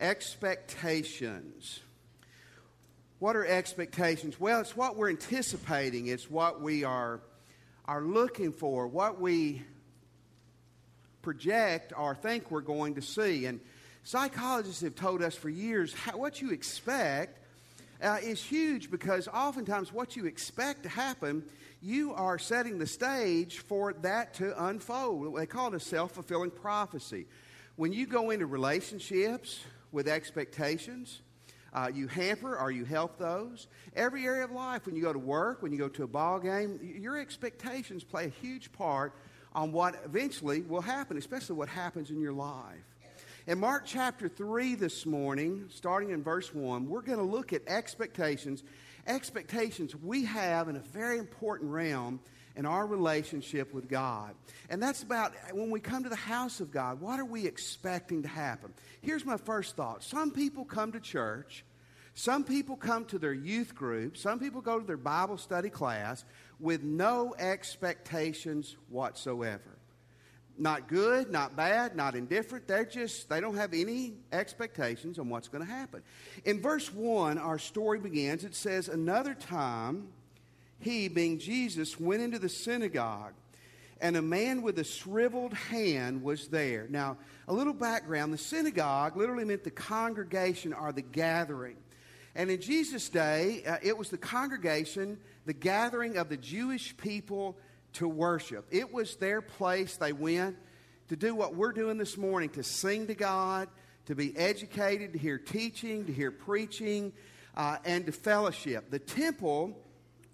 expectations. What are expectations? Well, it's what we're anticipating, it's what we are, are looking for, what we project or think we're going to see. And psychologists have told us for years how, what you expect uh, is huge because oftentimes what you expect to happen, you are setting the stage for that to unfold. They call it a self fulfilling prophecy. When you go into relationships with expectations, uh, you hamper or you help those. Every area of life, when you go to work, when you go to a ball game, your expectations play a huge part on what eventually will happen, especially what happens in your life. In Mark chapter 3 this morning, starting in verse 1, we're going to look at expectations. Expectations we have in a very important realm in our relationship with God. And that's about when we come to the house of God, what are we expecting to happen? Here's my first thought some people come to church. Some people come to their youth group. Some people go to their Bible study class with no expectations whatsoever. Not good, not bad, not indifferent. They're just, they don't have any expectations on what's going to happen. In verse 1, our story begins. It says, Another time, he, being Jesus, went into the synagogue, and a man with a shriveled hand was there. Now, a little background the synagogue literally meant the congregation or the gathering. And in Jesus' day, uh, it was the congregation, the gathering of the Jewish people to worship. It was their place they went to do what we're doing this morning to sing to God, to be educated, to hear teaching, to hear preaching, uh, and to fellowship. The temple,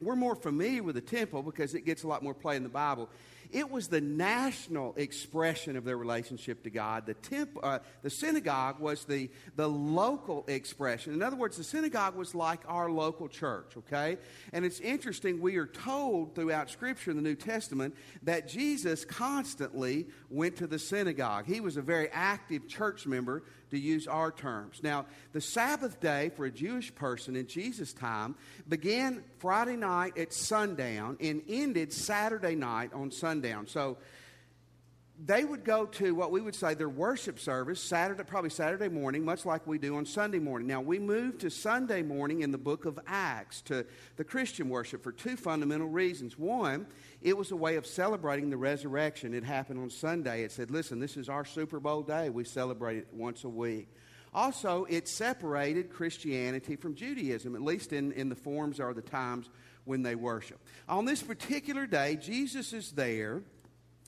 we're more familiar with the temple because it gets a lot more play in the Bible. It was the national expression of their relationship to God. The, temp, uh, the synagogue was the, the local expression. In other words, the synagogue was like our local church, okay? And it's interesting, we are told throughout Scripture in the New Testament that Jesus constantly went to the synagogue. He was a very active church member to use our terms. Now, the Sabbath day for a Jewish person in Jesus' time began Friday night at sundown and ended Saturday night on sundown. So they would go to what we would say their worship service Saturday, probably Saturday morning, much like we do on Sunday morning. Now we moved to Sunday morning in the book of Acts to the Christian worship for two fundamental reasons. One, it was a way of celebrating the resurrection. It happened on Sunday. It said, "Listen, this is our Super Bowl day. We celebrate it once a week." Also, it separated Christianity from Judaism, at least in, in the forms or the times when they worship. On this particular day, Jesus is there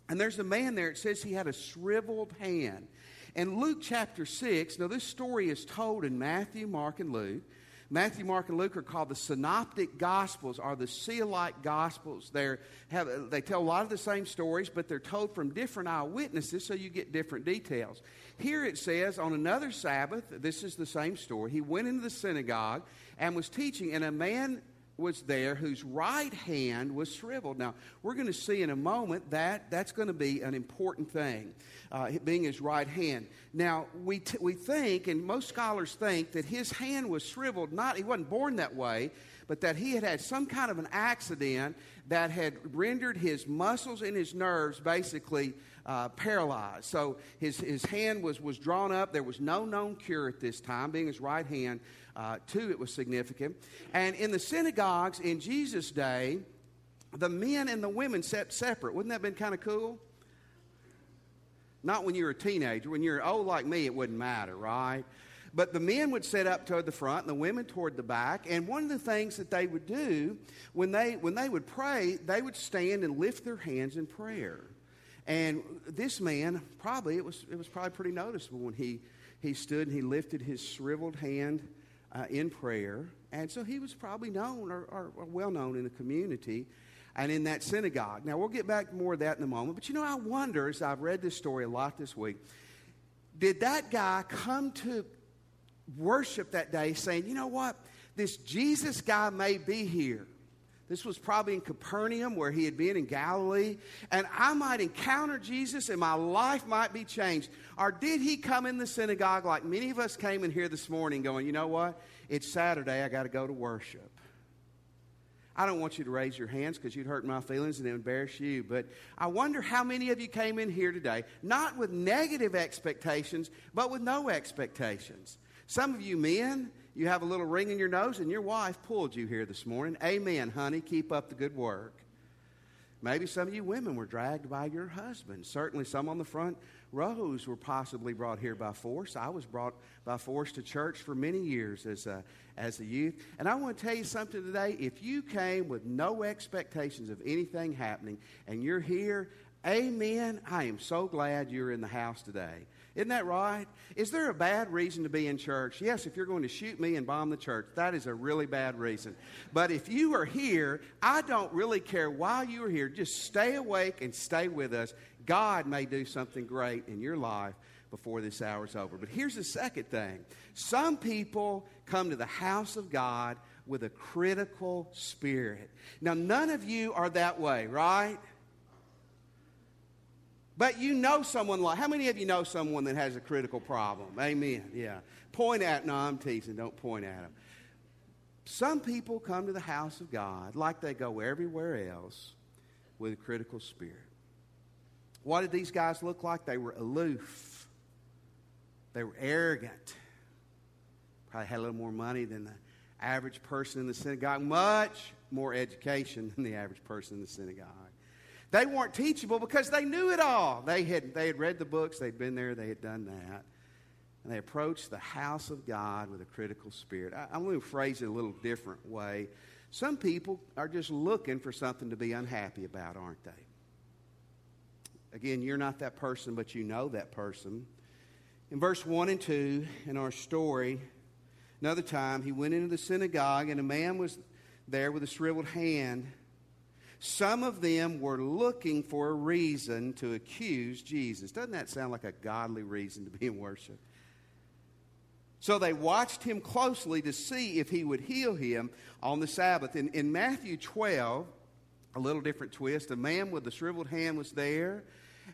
and there's a man there, it says he had a shriveled hand. And Luke chapter 6, now this story is told in Matthew, Mark, and Luke. Matthew, Mark, and Luke are called the synoptic gospels or the seal-like gospels. they have, they tell a lot of the same stories, but they're told from different eyewitnesses, so you get different details. Here it says, on another Sabbath, this is the same story, he went into the synagogue and was teaching, and a man was there whose right hand was shriveled. Now, we're going to see in a moment that that's going to be an important thing, uh, being his right hand. Now, we, t- we think, and most scholars think, that his hand was shriveled, not, he wasn't born that way, but that he had had some kind of an accident that had rendered his muscles and his nerves basically uh, paralyzed. So his, his hand was, was drawn up. There was no known cure at this time, being his right hand. Uh, two, it was significant. And in the synagogues in Jesus' day, the men and the women sat separate. Wouldn't that have been kind of cool? Not when you were a teenager. When you're old like me, it wouldn't matter, right? But the men would sit up toward the front and the women toward the back. And one of the things that they would do when they, when they would pray, they would stand and lift their hands in prayer. And this man, probably, it was, it was probably pretty noticeable when he, he stood and he lifted his shriveled hand uh, in prayer. And so he was probably known or, or, or well known in the community and in that synagogue. Now, we'll get back to more of that in a moment. But you know, I wonder, as I've read this story a lot this week, did that guy come to worship that day saying, you know what? This Jesus guy may be here. This was probably in Capernaum where he had been in Galilee. And I might encounter Jesus and my life might be changed. Or did he come in the synagogue like many of us came in here this morning going, you know what? It's Saturday. I got to go to worship. I don't want you to raise your hands because you'd hurt my feelings and embarrass you. But I wonder how many of you came in here today, not with negative expectations, but with no expectations. Some of you men, you have a little ring in your nose, and your wife pulled you here this morning. Amen, honey. Keep up the good work. Maybe some of you women were dragged by your husband. Certainly, some on the front rows were possibly brought here by force. I was brought by force to church for many years as a, as a youth. And I want to tell you something today. If you came with no expectations of anything happening and you're here, amen. I am so glad you're in the house today. Isn't that right? Is there a bad reason to be in church? Yes, if you're going to shoot me and bomb the church, that is a really bad reason. But if you are here, I don't really care why you are here. Just stay awake and stay with us. God may do something great in your life before this hour is over. But here's the second thing some people come to the house of God with a critical spirit. Now, none of you are that way, right? But you know someone like, how many of you know someone that has a critical problem? Amen. Yeah. Point at, no, I'm teasing, don't point at them. Some people come to the house of God like they go everywhere else with a critical spirit. What did these guys look like? They were aloof, they were arrogant, probably had a little more money than the average person in the synagogue, much more education than the average person in the synagogue. They weren't teachable because they knew it all. They had, they had read the books, they'd been there, they had done that. And they approached the house of God with a critical spirit. I, I'm going to phrase it a little different way. Some people are just looking for something to be unhappy about, aren't they? Again, you're not that person, but you know that person. In verse 1 and 2 in our story, another time, he went into the synagogue, and a man was there with a shriveled hand. Some of them were looking for a reason to accuse Jesus. Doesn't that sound like a godly reason to be in worship? So they watched him closely to see if he would heal him on the Sabbath. In, in Matthew 12, a little different twist, a man with a shriveled hand was there.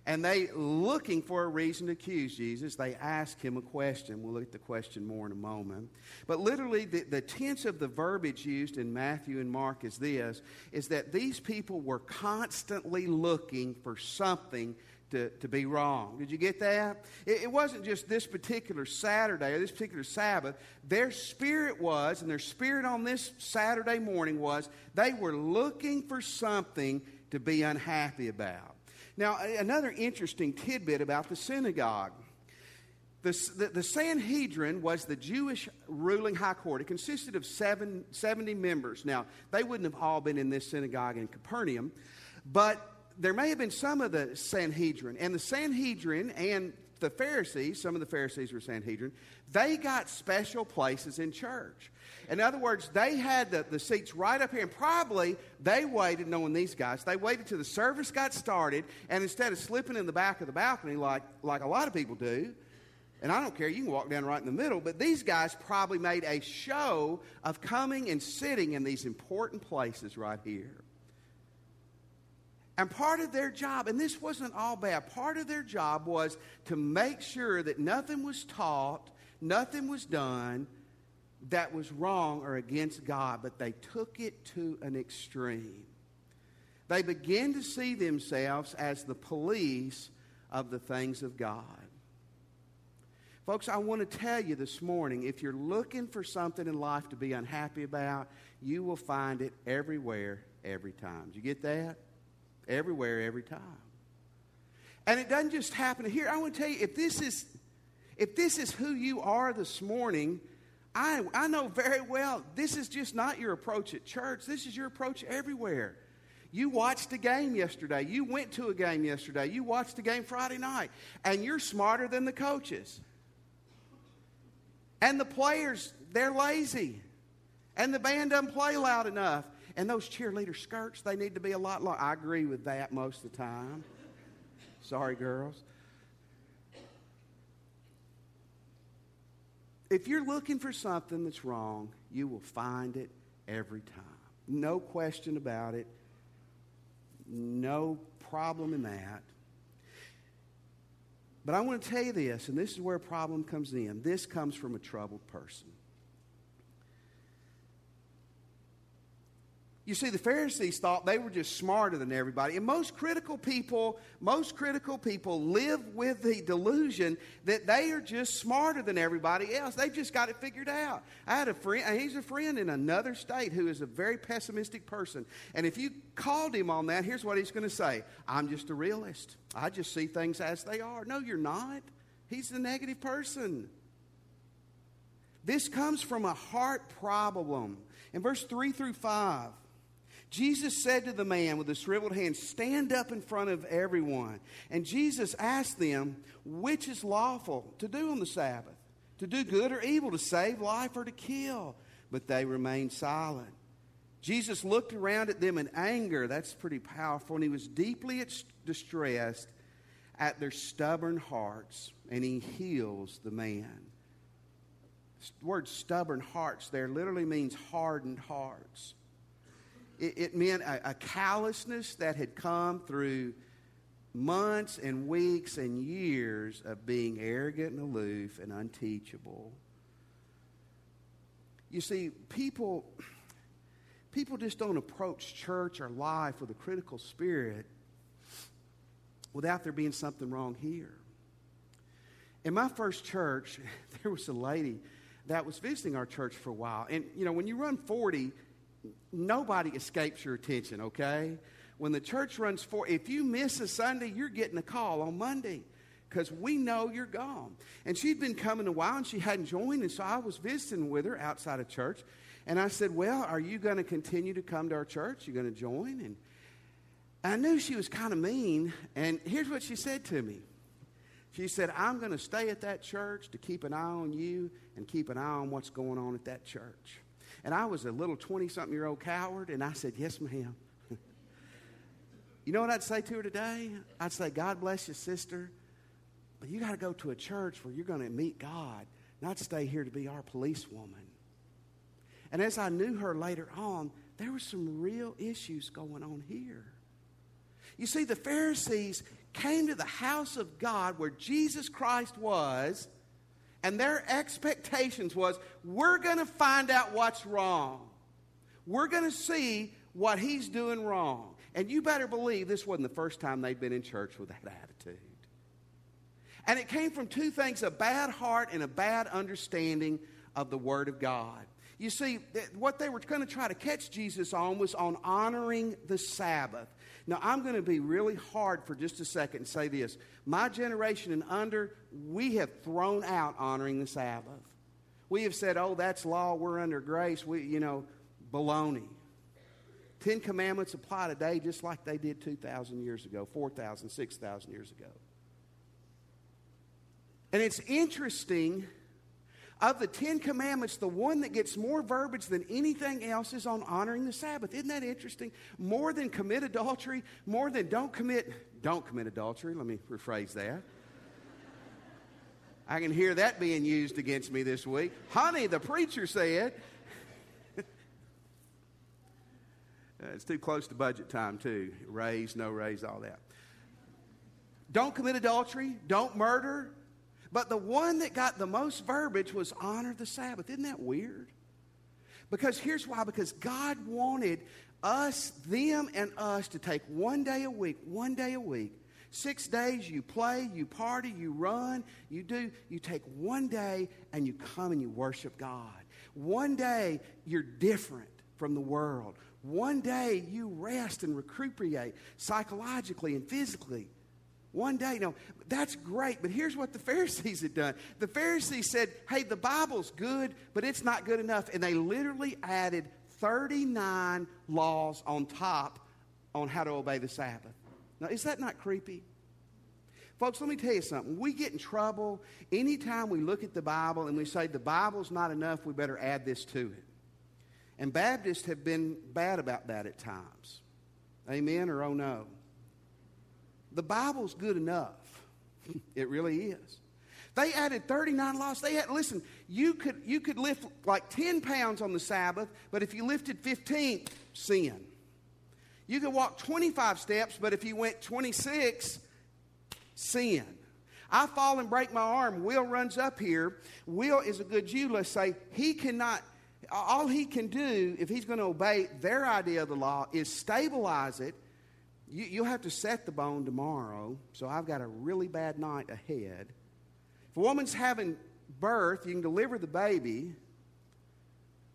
And they, looking for a reason to accuse Jesus, they ask him a question. We'll look at the question more in a moment. But literally, the, the tense of the verbiage used in Matthew and Mark is this, is that these people were constantly looking for something to, to be wrong. Did you get that? It, it, wasn't just this particular Saturday or this particular Sabbath. Their spirit was, and their spirit on this Saturday morning was, they were looking for something to be unhappy about. Now, another interesting tidbit about the synagogue. The, the, the, Sanhedrin was the Jewish ruling high court. It consisted of seven, 70 members. Now, they wouldn't have all been in this synagogue in Capernaum, but there may have been some of the Sanhedrin. And the Sanhedrin and the Pharisees, some of the Pharisees were Sanhedrin, they got special places in church. In other words, they had the, the seats right up here, and probably they waited, knowing these guys, they waited till the service got started, and instead of slipping in the back of the balcony like, like a lot of people do, and I don't care, you can walk down right in the middle, but these guys probably made a show of coming and sitting in these important places right here. And part of their job, and this wasn't all bad, part of their job was to make sure that nothing was taught, nothing was done that was wrong or against God, but they took it to an extreme. They began to see themselves as the police of the things of God. Folks, I want to tell you this morning if you're looking for something in life to be unhappy about, you will find it everywhere, every time. Do you get that? Everywhere, every time. And it doesn't just happen here. I want to tell you if this is if this is who you are this morning, I, I know very well this is just not your approach at church. This is your approach everywhere. You watched a game yesterday. You went to a game yesterday. You watched a game Friday night. And you're smarter than the coaches. And the players, they're lazy. And the band doesn't play loud enough. And those cheerleader skirts, they need to be a lot long. I agree with that most of the time. Sorry, girls. If you're looking for something that's wrong, you will find it every time. No question about it. No problem in that. But I want to tell you this, and this is where a problem comes in. This comes from a troubled person. You see, the Pharisees thought they were just smarter than everybody. And most critical people, most critical people live with the delusion that they are just smarter than everybody else. They've just got it figured out. I had a friend, uh, he's a friend in another state who is a very pessimistic person. And if you called him on that, here's what he's going to say I'm just a realist. I just see things as they are. No, you're not. He's the negative person. This comes from a heart problem. In verse 3 through 5, Jesus said to the man with the shriveled hand, Stand up in front of everyone. And Jesus asked them, Which is lawful to do on the Sabbath? To do good or evil, to save life or to kill? But they remained silent. Jesus looked around at them in anger. That's pretty powerful. And he was deeply distressed at their stubborn hearts, and he heals the man. The word stubborn hearts there literally means hardened hearts. It, it meant a, a callousness that had come through months and weeks and years of being arrogant and aloof and unteachable. You see, people, people just don't approach church or life with a critical spirit without there being something wrong here. In my first church, there was a lady that was visiting our church for a while. And, you know, when you run 40, nobody escapes your attention, okay? When the church runs for, if you miss a Sunday, you're getting a call on Monday because we know you're gone. And she'd been coming a while and she hadn't joined, and so I was visiting with her outside of church. And I said, Well, are you going to continue to come to our church? You're going to join? And I knew she was kind of mean. And here's what she said to me She said, I'm going to stay at that church to keep an eye on you and keep an eye on what's going on at that church. And I was a little 20 something year old coward, and I said, Yes, ma'am. you know what I'd say to her today? I'd say, God bless you, sister, but you got to go to a church where you're going to meet God, not stay here to be our policewoman. And as I knew her later on, there were some real issues going on here. You see, the Pharisees came to the house of God where Jesus Christ was and their expectations was we're going to find out what's wrong. We're going to see what he's doing wrong. And you better believe this wasn't the first time they'd been in church with that attitude. And it came from two things a bad heart and a bad understanding of the Word of God. You see, what they were going to try to catch Jesus on was on honoring the Sabbath. Now, I'm going to be really hard for just a second and say this. My generation and under, we have thrown out honoring the Sabbath. We have said, oh, that's law, we're under grace. We, you know, baloney. Ten Commandments apply today just like they did 2,000 years ago, 4,000, 6,000 years ago. And it's interesting of the Ten Commandments, the one that gets more verbiage than anything else is on honoring the Sabbath. Isn't that interesting? More than commit adultery, more than don't commit, don't commit adultery. Let me rephrase that. I can hear that being used against me this week. Honey, the preacher said. Uh, it's too close to budget time, too. Raise, no raise, all that. Don't commit adultery. Don't murder. But the one that got the most verbiage was honor the Sabbath. Isn't that weird? Because here's why because God wanted us, them, and us to take one day a week, one day a week. Six days you play, you party, you run, you do. You take one day and you come and you worship God. One day you're different from the world. One day you rest and recuperate psychologically and physically. One day. No, that's great, but here's what the Pharisees had done. The Pharisees said, hey, the Bible's good, but it's not good enough. And they literally added 39 laws on top on how to obey the Sabbath. Now, is that not creepy? Folks, let me tell you something. We get in trouble anytime we look at the Bible and we say the Bible's not enough, we better add this to it. And Baptists have been bad about that at times. Amen or oh no? The Bible's good enough. it really is. They added 39 laws. They had, listen, you could, you could lift like 10 pounds on the Sabbath, but if you lifted 15, sin. You could walk 25 steps, but if you went 26, sin. I fall and break my arm. Will runs up here. Will is a good Jew, let's say. He cannot, all he can do, if he's going to obey their idea of the law, is stabilize it. You, you'll have to set the bone tomorrow, so I've got a really bad night ahead. If a woman's having birth, you can deliver the baby.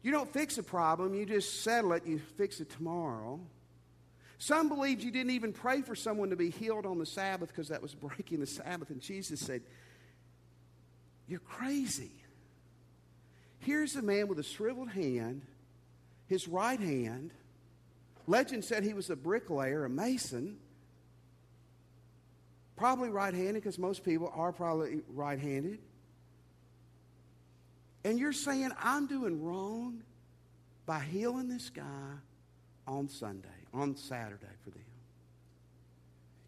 You don't fix a problem, you just settle it, you fix it tomorrow. Some believed you didn't even pray for someone to be healed on the Sabbath because that was breaking the Sabbath. And Jesus said, You're crazy. Here's a man with a shriveled hand, his right hand. Legend said he was a bricklayer, a mason. Probably right handed because most people are probably right handed. And you're saying, I'm doing wrong by healing this guy on Sunday, on Saturday for them.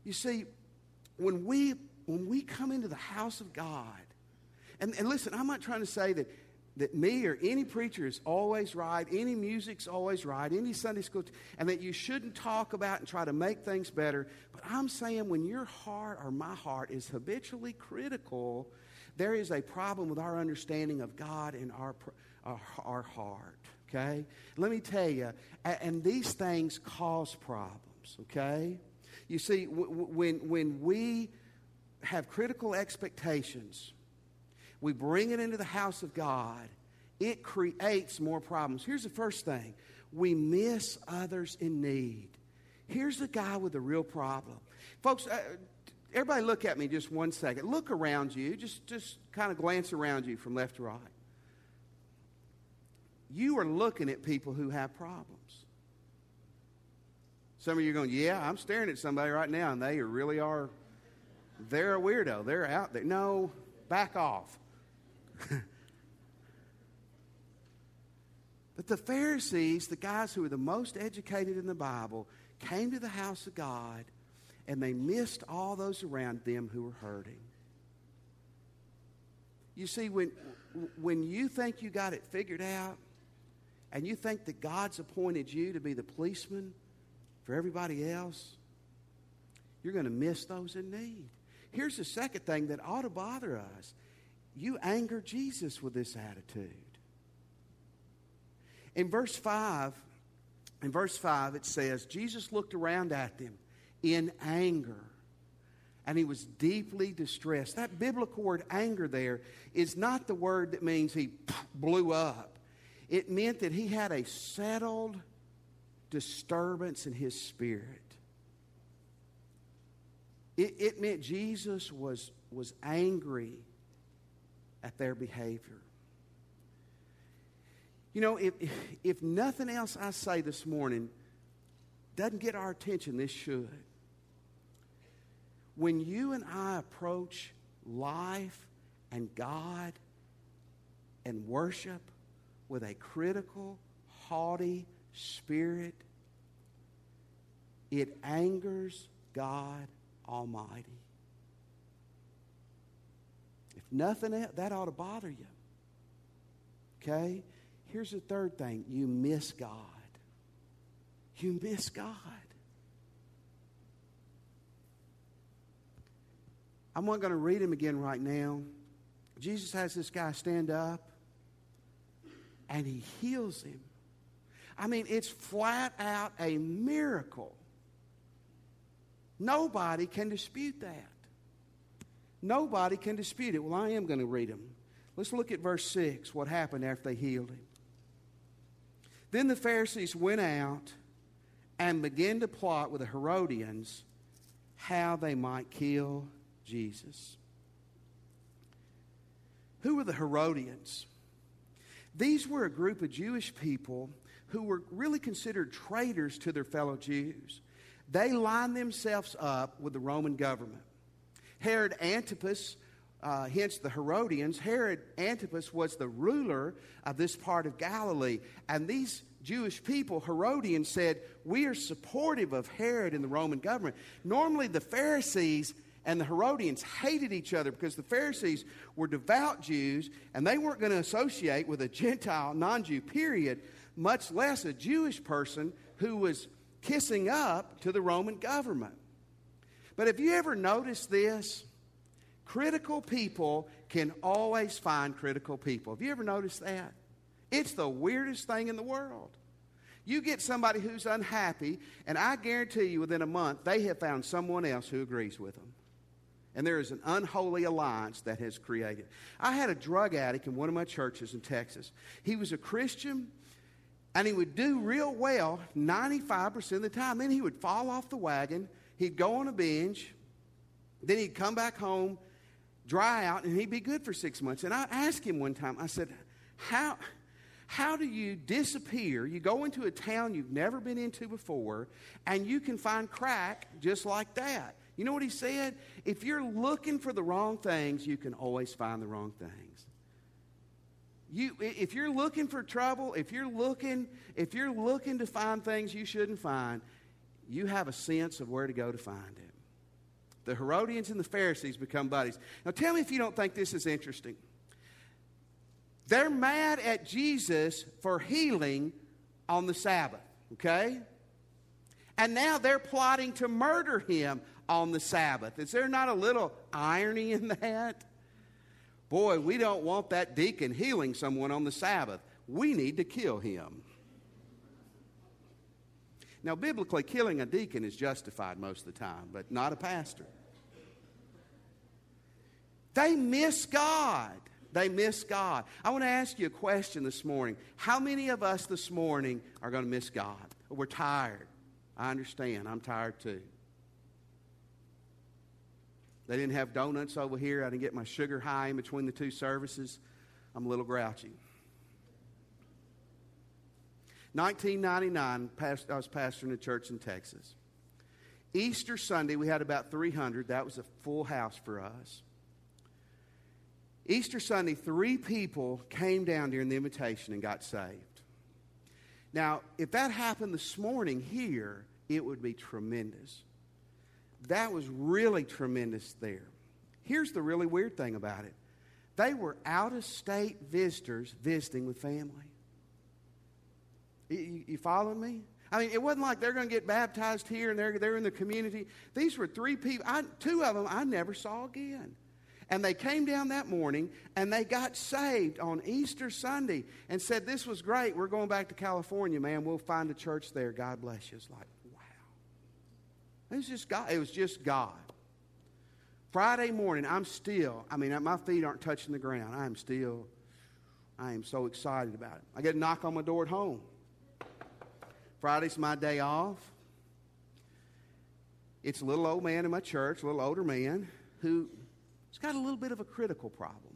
You see, when we when we come into the house of God, and, and listen, I'm not trying to say that that me or any preacher is always right, any music's always right, any Sunday school, and that you shouldn't talk about and try to make things better. But I'm saying when your heart or my heart is habitually critical, there is a problem with our understanding of God and our, our, our heart. Okay? Let me tell you, and these things cause problems. Okay? You see, when, when we have critical expectations, we bring it into the house of God, it creates more problems. Here's the first thing we miss others in need. Here's the guy with the real problem. Folks, uh, everybody look at me just one second. Look around you. Just, just kind of glance around you from left to right. You are looking at people who have problems. Some of you are going, yeah, I'm staring at somebody right now, and they really are, they're a weirdo. They're out there. No, back off. but the Pharisees, the guys who were the most educated in the Bible, came to the house of God and they missed all those around them who were hurting. You see, when, when you think you got it figured out and you think that God's appointed you to be the policeman for everybody else, you're going to miss those in need. Here's the second thing that ought to bother us you anger Jesus with this attitude. In verse 5, in verse 5, it says, Jesus looked around at them in anger and he was deeply distressed. That biblical word anger there is not the word that means he blew up, it meant that he had a settled disturbance in his spirit. It, it meant Jesus was, was angry at their behavior. You know, if, if nothing else I say this morning doesn't get our attention, this should. When you and I approach life and God and worship with a critical, haughty spirit, it angers God Almighty. Nothing else, that ought to bother you. Okay? Here's the third thing you miss God. You miss God. I'm not going to read him again right now. Jesus has this guy stand up and he heals him. I mean, it's flat out a miracle. Nobody can dispute that. Nobody can dispute it. Well, I am going to read them. Let's look at verse 6, what happened after they healed him. Then the Pharisees went out and began to plot with the Herodians how they might kill Jesus. Who were the Herodians? These were a group of Jewish people who were really considered traitors to their fellow Jews. They lined themselves up with the Roman government. Herod Antipas, uh, hence the Herodians, Herod Antipas was the ruler of this part of Galilee. And these Jewish people, Herodians, said, We are supportive of Herod and the Roman government. Normally, the Pharisees and the Herodians hated each other because the Pharisees were devout Jews and they weren't going to associate with a Gentile, non Jew, period, much less a Jewish person who was kissing up to the Roman government. But have you ever noticed this? Critical people can always find critical people. Have you ever noticed that? It's the weirdest thing in the world. You get somebody who's unhappy, and I guarantee you within a month, they have found someone else who agrees with them. And there is an unholy alliance that has created. I had a drug addict in one of my churches in Texas. He was a Christian, and he would do real well 95% of the time. Then he would fall off the wagon, he'd go on a binge, then he'd come back home, dry out, and he'd be good for six months. And I asked him one time, I said, How, how do you disappear? You go into a town you've never been into before, and you can find crack just like that. You know what he said? If you're looking for the wrong things, you can always find the wrong things. You, if you're looking for trouble, if you're looking, if you're looking to find things you shouldn't find, you have a sense of where to go to find it. The Herodians and the Pharisees become buddies. Now tell me if you don't think this is interesting. They're mad at Jesus for healing on the Sabbath, okay? And now they're plotting to murder him on the Sabbath. Is there not a little irony in that? Boy, we don't want that deacon healing someone on the Sabbath. We need to kill him. Now, biblically, killing a deacon is justified most of the time, but not a pastor. They miss God. They miss God. I want to ask you a question this morning. How many of us this morning are going to miss God? We're tired. I understand. I'm tired too. They didn't have donuts over here. I didn't get my sugar high in between the two services. I'm a little grouchy. 1999, I was pastoring a church in Texas. Easter Sunday, we had about 300. That was a full house for us. Easter Sunday, three people came down during the invitation and got saved. Now, if that happened this morning here, it would be tremendous. That was really tremendous there. Here's the really weird thing about it they were out of state visitors visiting with family. You, you following me? I mean, it wasn't like they're going to get baptized here and they're, they're in the community. These were three people, I, two of them I never saw again. And they came down that morning and they got saved on Easter Sunday and said, This was great. We're going back to California, man. We'll find a church there. God bless you. It's like, wow. It was just God. It was just God. Friday morning, I'm still, I mean, my feet aren't touching the ground. I am still, I am so excited about it. I get a knock on my door at home. Friday's my day off. It's a little old man in my church, a little older man, who He's got a little bit of a critical problem.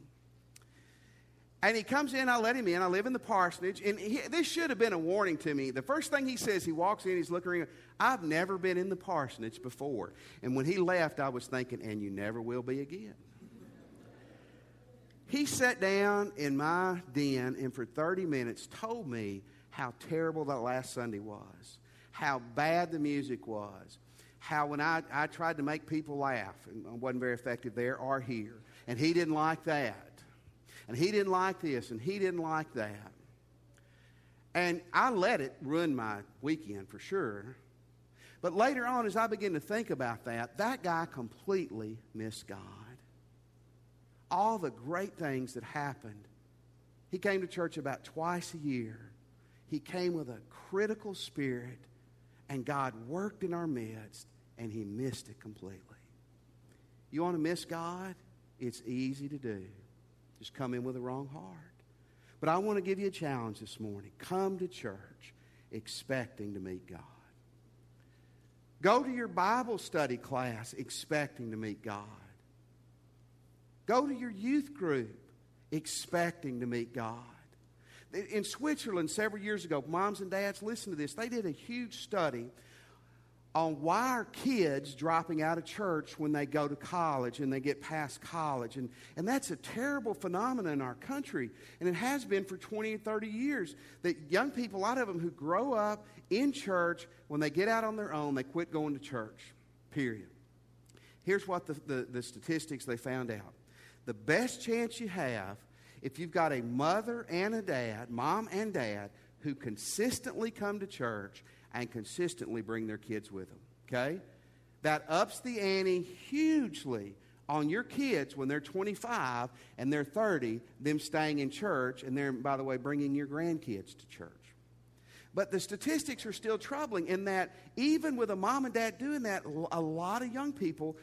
And he comes in, I let him in. I live in the parsonage. And he, this should have been a warning to me. The first thing he says, he walks in, he's looking around. I've never been in the parsonage before. And when he left, I was thinking, and you never will be again. he sat down in my den and for 30 minutes told me how terrible that last Sunday was, how bad the music was, how when I, I tried to make people laugh, and I wasn't very effective there or here, and he didn't like that, and he didn't like this, and he didn't like that. And I let it ruin my weekend for sure. But later on, as I begin to think about that, that guy completely missed God. All the great things that happened. He came to church about twice a year. He came with a critical spirit, and God worked in our midst and he missed it completely. You want to miss God? It's easy to do. Just come in with a wrong heart. But I want to give you a challenge this morning. Come to church expecting to meet God. Go to your Bible study class expecting to meet God. Go to your youth group expecting to meet God. In Switzerland, several years ago, moms and dads, listen to this. They did a huge study on why are kids dropping out of church when they go to college and they get past college. And, and that's a terrible phenomenon in our country. And it has been for 20 or 30 years. That young people, a lot of them who grow up in church, when they get out on their own, they quit going to church, period. Here's what the, the, the statistics they found out the best chance you have if you've got a mother and a dad, mom and dad, who consistently come to church and consistently bring their kids with them. Okay? That ups the ante hugely on your kids when they're 25 and they're 30, them staying in church, and they're, by the way, bringing your grandkids to church. But the statistics are still troubling in that even with a mom and dad doing that, a lot of young people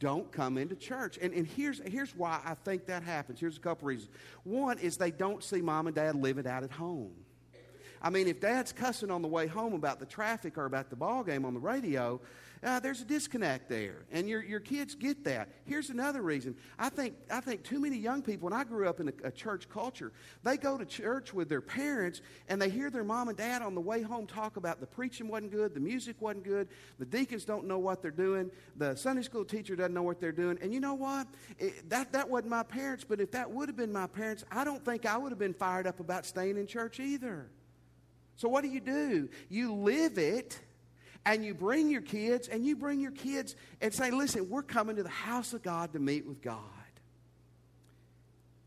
don't come into church. And, and here's, here's why I think that happens. Here's a couple reasons. One is they don't see mom and dad live it out at home. I mean, if dad's cussing on the way home about the traffic or about the ball game on the radio, uh, there's a disconnect there. And your, your kids get that. Here's another reason. I think, I think too many young people, and I grew up in a, a church culture, they go to church with their parents and they hear their mom and dad on the way home talk about the preaching wasn't good, the music wasn't good, the deacons don't know what they're doing, the Sunday school teacher doesn't know what they're doing. And you know what? It, that, that wasn't my parents, but if that would have been my parents, I don't think I would have been fired up about staying in church either. So, what do you do? You live it and you bring your kids and you bring your kids and say, listen, we're coming to the house of God to meet with God.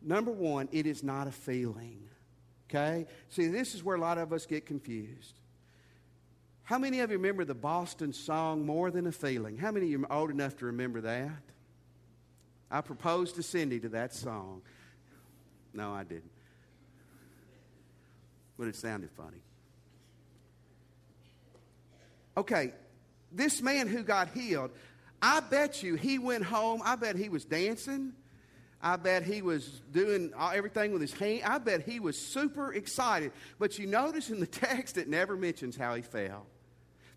Number one, it is not a feeling. Okay? See, this is where a lot of us get confused. How many of you remember the Boston song, More Than a Feeling? How many of you are old enough to remember that? I proposed to Cindy to that song. No, I didn't. But it sounded funny. Okay, this man who got healed, I bet you he went home. I bet he was dancing. I bet he was doing everything with his hand. I bet he was super excited. But you notice in the text, it never mentions how he fell.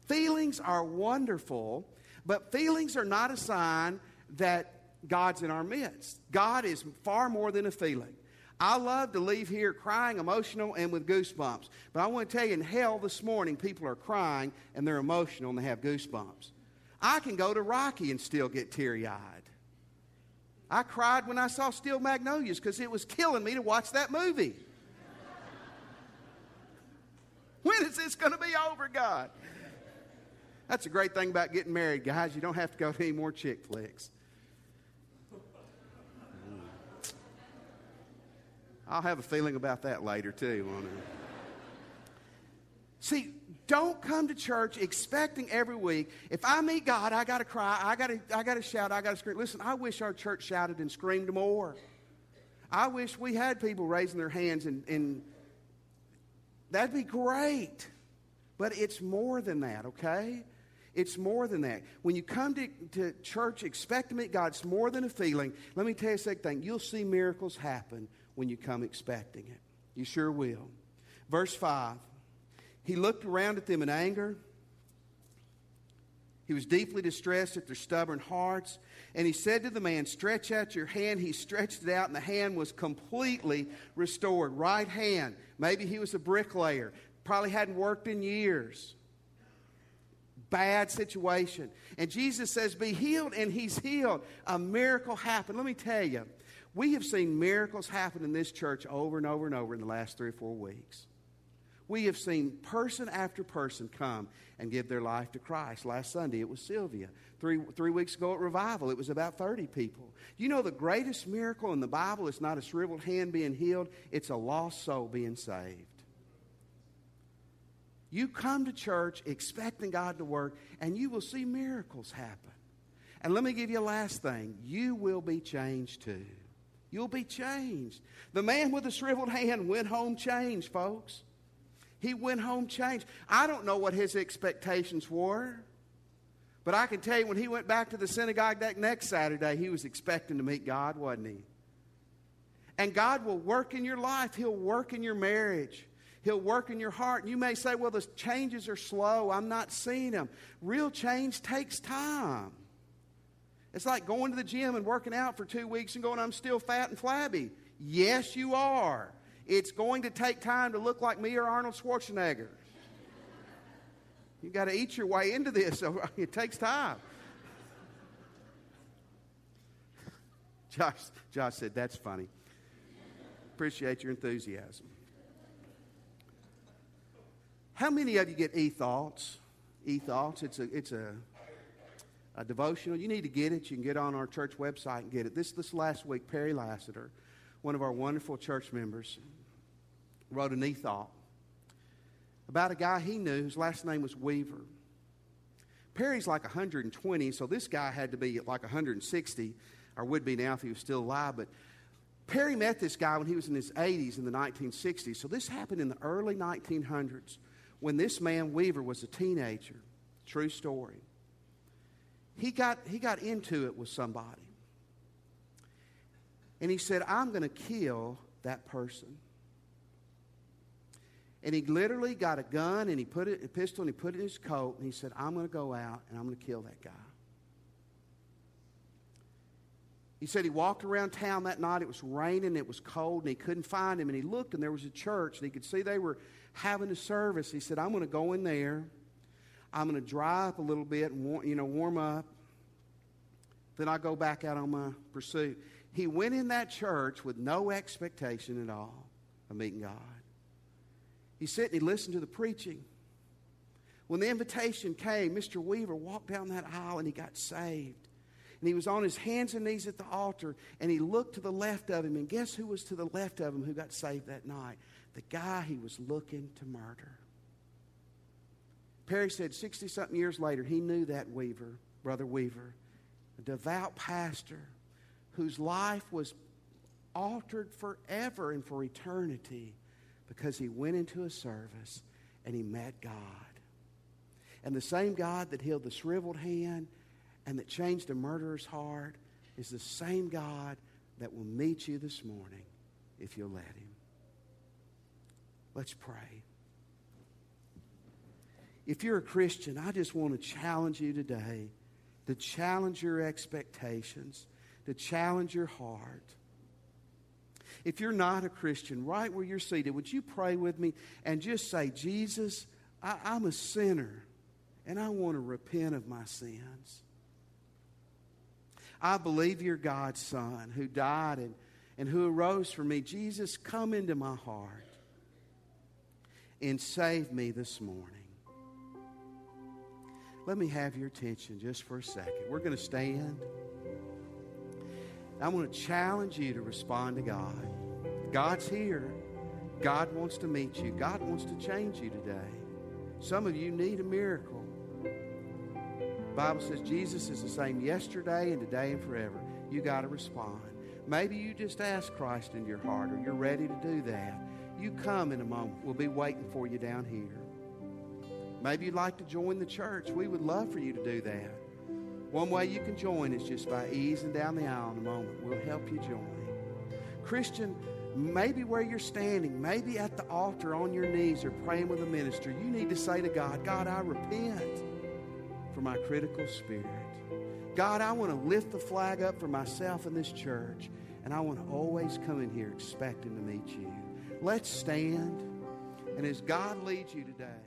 Feelings are wonderful, but feelings are not a sign that God's in our midst. God is far more than a feeling. I love to leave here crying, emotional, and with goosebumps. But I want to tell you, in hell this morning, people are crying and they're emotional and they have goosebumps. I can go to Rocky and still get teary eyed. I cried when I saw Steel Magnolias because it was killing me to watch that movie. when is this going to be over, God? That's a great thing about getting married, guys. You don't have to go to any more chick flicks. I'll have a feeling about that later, too. Won't I? See, don't come to church expecting every week, if I meet God, I got to cry, I got to I gotta shout, I got to scream. Listen, I wish our church shouted and screamed more. I wish we had people raising their hands, and, and that'd be great. But it's more than that, okay? It's more than that. When you come to, to church, expect to meet God. It's more than a feeling. Let me tell you a second thing. You'll see miracles happen when you come expecting it. You sure will. Verse 5 He looked around at them in anger. He was deeply distressed at their stubborn hearts. And he said to the man, Stretch out your hand. He stretched it out, and the hand was completely restored. Right hand. Maybe he was a bricklayer, probably hadn't worked in years. Bad situation. And Jesus says, Be healed, and he's healed. A miracle happened. Let me tell you, we have seen miracles happen in this church over and over and over in the last three or four weeks. We have seen person after person come and give their life to Christ. Last Sunday, it was Sylvia. Three, three weeks ago at Revival, it was about 30 people. You know, the greatest miracle in the Bible is not a shriveled hand being healed, it's a lost soul being saved. You come to church expecting God to work, and you will see miracles happen. And let me give you a last thing you will be changed too. You'll be changed. The man with the shriveled hand went home changed, folks. He went home changed. I don't know what his expectations were, but I can tell you when he went back to the synagogue that next Saturday, he was expecting to meet God, wasn't he? And God will work in your life, He'll work in your marriage. He'll work in your heart. And you may say, well, the changes are slow. I'm not seeing them. Real change takes time. It's like going to the gym and working out for two weeks and going, I'm still fat and flabby. Yes, you are. It's going to take time to look like me or Arnold Schwarzenegger. You got to eat your way into this, so it takes time. Josh, Josh said, That's funny. Appreciate your enthusiasm. How many of you get e thoughts? E thoughts. It's a, it's a a devotional. You need to get it. You can get on our church website and get it. This, this last week, Perry Lassiter, one of our wonderful church members, wrote an e-thought about a guy he knew whose last name was Weaver. Perry's like 120, so this guy had to be like 160, or would be now if he was still alive. But Perry met this guy when he was in his 80s in the 1960s. So this happened in the early 1900s when this man, Weaver, was a teenager. True story. He got, he got into it with somebody. And he said, I'm going to kill that person. And he literally got a gun and he put it, a pistol and he put it in his coat and he said, I'm going to go out and I'm going to kill that guy. He said he walked around town that night. It was raining, it was cold, and he couldn't find him. And he looked, and there was a church, and he could see they were having a service. He said, I'm going to go in there. I'm going to dry up a little bit and you know, warm up. Then I go back out on my pursuit. He went in that church with no expectation at all of meeting God. He sat and he listened to the preaching. When the invitation came, Mr. Weaver walked down that aisle and he got saved. And he was on his hands and knees at the altar and he looked to the left of him. And guess who was to the left of him who got saved that night? The guy he was looking to murder. Perry said 60 something years later, he knew that Weaver, Brother Weaver, a devout pastor whose life was altered forever and for eternity because he went into a service and he met God. And the same God that healed the shriveled hand and that changed a murderer's heart is the same God that will meet you this morning if you'll let him. Let's pray. If you're a Christian, I just want to challenge you today to challenge your expectations, to challenge your heart. If you're not a Christian, right where you're seated, would you pray with me and just say, Jesus, I, I'm a sinner and I want to repent of my sins. I believe you're God's Son who died and, and who arose for me. Jesus, come into my heart and save me this morning. Let me have your attention just for a second. We're going to stand. I want to challenge you to respond to God. God's here. God wants to meet you. God wants to change you today. Some of you need a miracle. The Bible says Jesus is the same yesterday and today and forever. You got to respond. Maybe you just ask Christ in your heart or you're ready to do that. You come in a moment. We'll be waiting for you down here. Maybe you'd like to join the church. We would love for you to do that. One way you can join is just by easing down the aisle in a moment. We'll help you join. Christian, maybe where you're standing, maybe at the altar on your knees or praying with a minister, you need to say to God, God, I repent for my critical spirit. God, I want to lift the flag up for myself in this church, and I want to always come in here expecting to meet you. Let's stand, and as God leads you today,